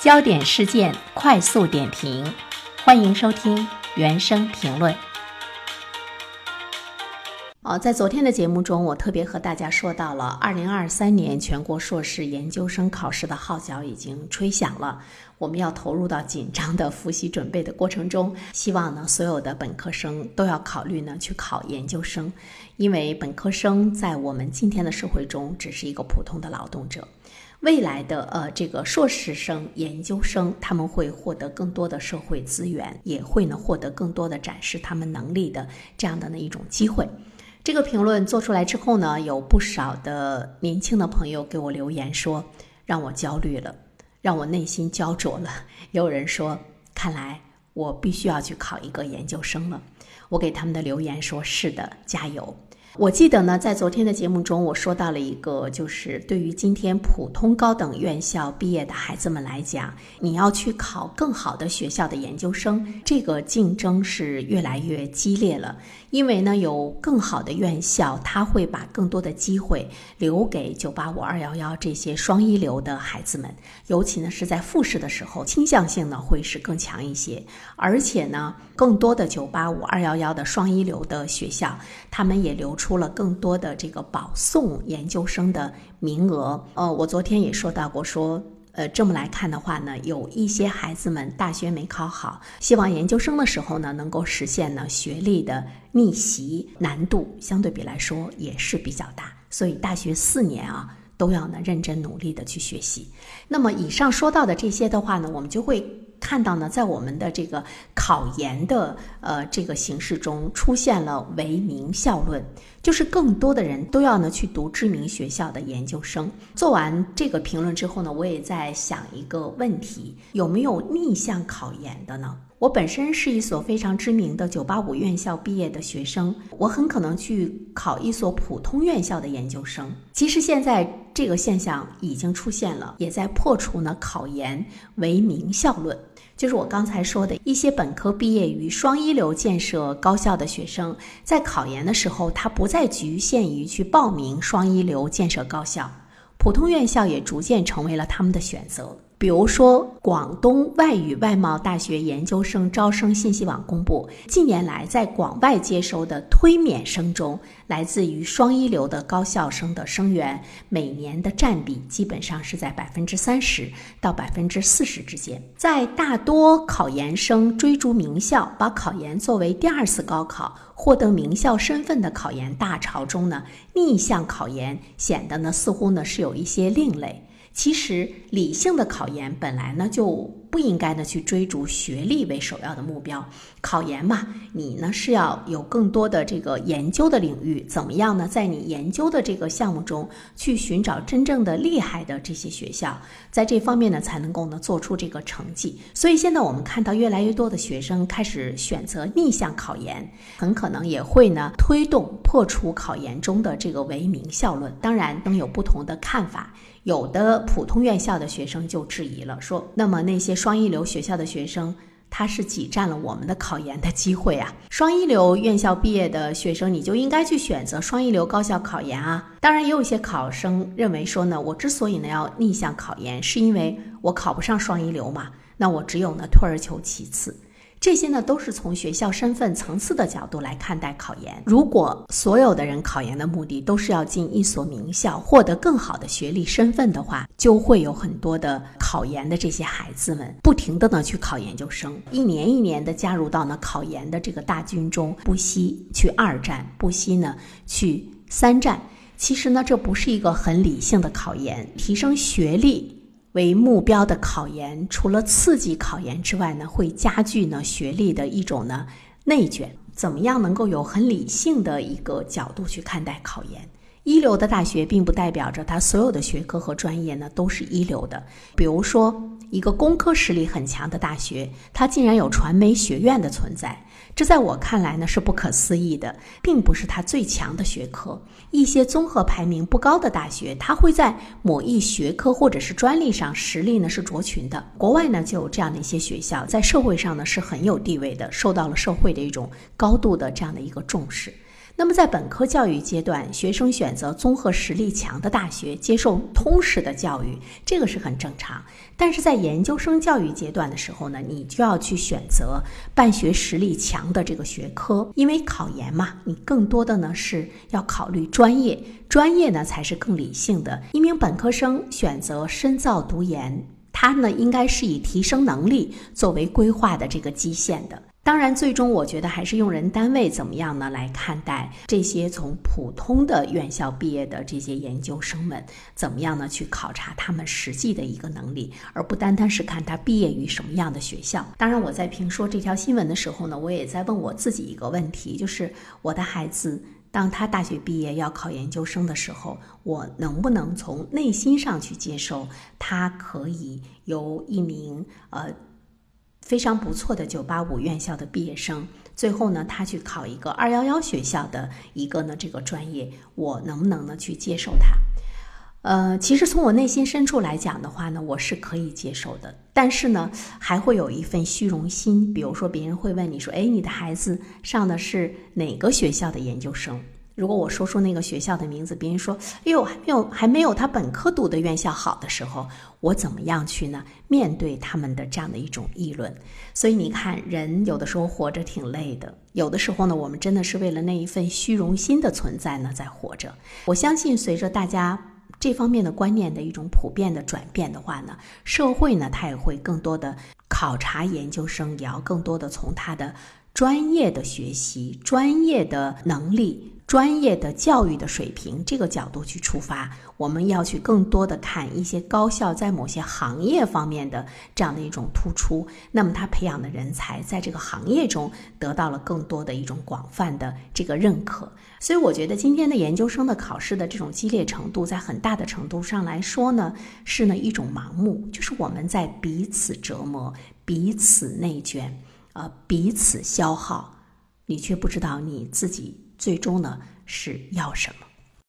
焦点事件快速点评，欢迎收听原声评论。哦，在昨天的节目中，我特别和大家说到了，二零二三年全国硕士研究生考试的号角已经吹响了，我们要投入到紧张的复习准备的过程中。希望呢，所有的本科生都要考虑呢去考研究生，因为本科生在我们今天的社会中只是一个普通的劳动者。未来的呃，这个硕士生、研究生，他们会获得更多的社会资源，也会呢获得更多的展示他们能力的这样的那一种机会。这个评论做出来之后呢，有不少的年轻的朋友给我留言说，让我焦虑了，让我内心焦灼了。也有人说，看来我必须要去考一个研究生了。我给他们的留言说：是的，加油。我记得呢，在昨天的节目中，我说到了一个，就是对于今天普通高等院校毕业的孩子们来讲，你要去考更好的学校的研究生，这个竞争是越来越激烈了。因为呢，有更好的院校，他会把更多的机会留给九八五、二幺幺这些双一流的孩子们，尤其呢是在复试的时候，倾向性呢会是更强一些。而且呢，更多的九八五、二幺幺的双一流的学校，他们也留出了更多的这个保送研究生的名额。呃，我昨天也说到过，说。呃，这么来看的话呢，有一些孩子们大学没考好，希望研究生的时候呢，能够实现呢学历的逆袭，难度相对比来说也是比较大，所以大学四年啊，都要呢认真努力的去学习。那么以上说到的这些的话呢，我们就会。看到呢，在我们的这个考研的呃这个形式中，出现了唯名校论，就是更多的人都要呢去读知名学校的研究生。做完这个评论之后呢，我也在想一个问题：有没有逆向考研的呢？我本身是一所非常知名的九八五院校毕业的学生，我很可能去考一所普通院校的研究生。其实现在这个现象已经出现了，也在破除呢考研为名校论。就是我刚才说的一些本科毕业于双一流建设高校的学生，在考研的时候，他不再局限于去报名双一流建设高校，普通院校也逐渐成为了他们的选择。比如说，广东外语外贸大学研究生招生信息网公布，近年来在广外接收的推免生中，来自于双一流的高校生的生源，每年的占比基本上是在百分之三十到百分之四十之间。在大多考研生追逐名校，把考研作为第二次高考，获得名校身份的考研大潮中呢，逆向考研显得呢似乎呢是有一些另类。其实，理性的考研本来呢就。不应该呢去追逐学历为首要的目标，考研嘛，你呢是要有更多的这个研究的领域，怎么样呢？在你研究的这个项目中去寻找真正的厉害的这些学校，在这方面呢才能够呢做出这个成绩。所以现在我们看到越来越多的学生开始选择逆向考研，很可能也会呢推动破除考研中的这个唯名校论。当然，能有不同的看法。有的普通院校的学生就质疑了，说：“那么那些双一流学校的学生，他是挤占了我们的考研的机会啊？双一流院校毕业的学生，你就应该去选择双一流高校考研啊？当然，也有一些考生认为说呢，我之所以呢要逆向考研，是因为我考不上双一流嘛，那我只有呢退而求其次。”这些呢，都是从学校身份层次的角度来看待考研。如果所有的人考研的目的都是要进一所名校，获得更好的学历身份的话，就会有很多的考研的这些孩子们不停的呢去考研究生，一年一年的加入到呢考研的这个大军中，不惜去二战，不惜呢去三战。其实呢，这不是一个很理性的考研，提升学历。为目标的考研，除了刺激考研之外呢，会加剧呢学历的一种呢内卷。怎么样能够有很理性的一个角度去看待考研？一流的大学并不代表着它所有的学科和专业呢都是一流的。比如说，一个工科实力很强的大学，它竟然有传媒学院的存在。这在我看来呢是不可思议的，并不是它最强的学科。一些综合排名不高的大学，它会在某一学科或者是专利上实力呢是卓群的。国外呢就有这样的一些学校，在社会上呢是很有地位的，受到了社会的一种高度的这样的一个重视。那么在本科教育阶段，学生选择综合实力强的大学，接受通识的教育，这个是很正常。但是在研究生教育阶段的时候呢，你就要去选择办学实力强的这个学科，因为考研嘛，你更多的呢是要考虑专业，专业呢才是更理性的。一名本科生选择深造读研。它呢，应该是以提升能力作为规划的这个基线的。当然，最终我觉得还是用人单位怎么样呢来看待这些从普通的院校毕业的这些研究生们，怎么样呢去考察他们实际的一个能力，而不单单是看他毕业于什么样的学校。当然，我在评说这条新闻的时候呢，我也在问我自己一个问题，就是我的孩子。当他大学毕业要考研究生的时候，我能不能从内心上去接受他可以由一名呃非常不错的九八五院校的毕业生，最后呢他去考一个二幺幺学校的一个呢这个专业，我能不能呢去接受他？呃，其实从我内心深处来讲的话呢，我是可以接受的。但是呢，还会有一份虚荣心。比如说，别人会问你说：“哎，你的孩子上的是哪个学校的研究生？”如果我说出那个学校的名字，别人说：“哎呦，还没有还没有他本科读的院校好的时候，我怎么样去呢？面对他们的这样的一种议论。”所以你看，人有的时候活着挺累的，有的时候呢，我们真的是为了那一份虚荣心的存在呢在活着。我相信，随着大家。这方面的观念的一种普遍的转变的话呢，社会呢，它也会更多的考察研究生，也要更多的从他的专业的学习、专业的能力。专业的教育的水平这个角度去出发，我们要去更多的看一些高校在某些行业方面的这样的一种突出，那么他培养的人才在这个行业中得到了更多的一种广泛的这个认可。所以我觉得今天的研究生的考试的这种激烈程度，在很大的程度上来说呢，是呢一种盲目，就是我们在彼此折磨、彼此内卷、呃彼此消耗，你却不知道你自己。最终呢，是要什么？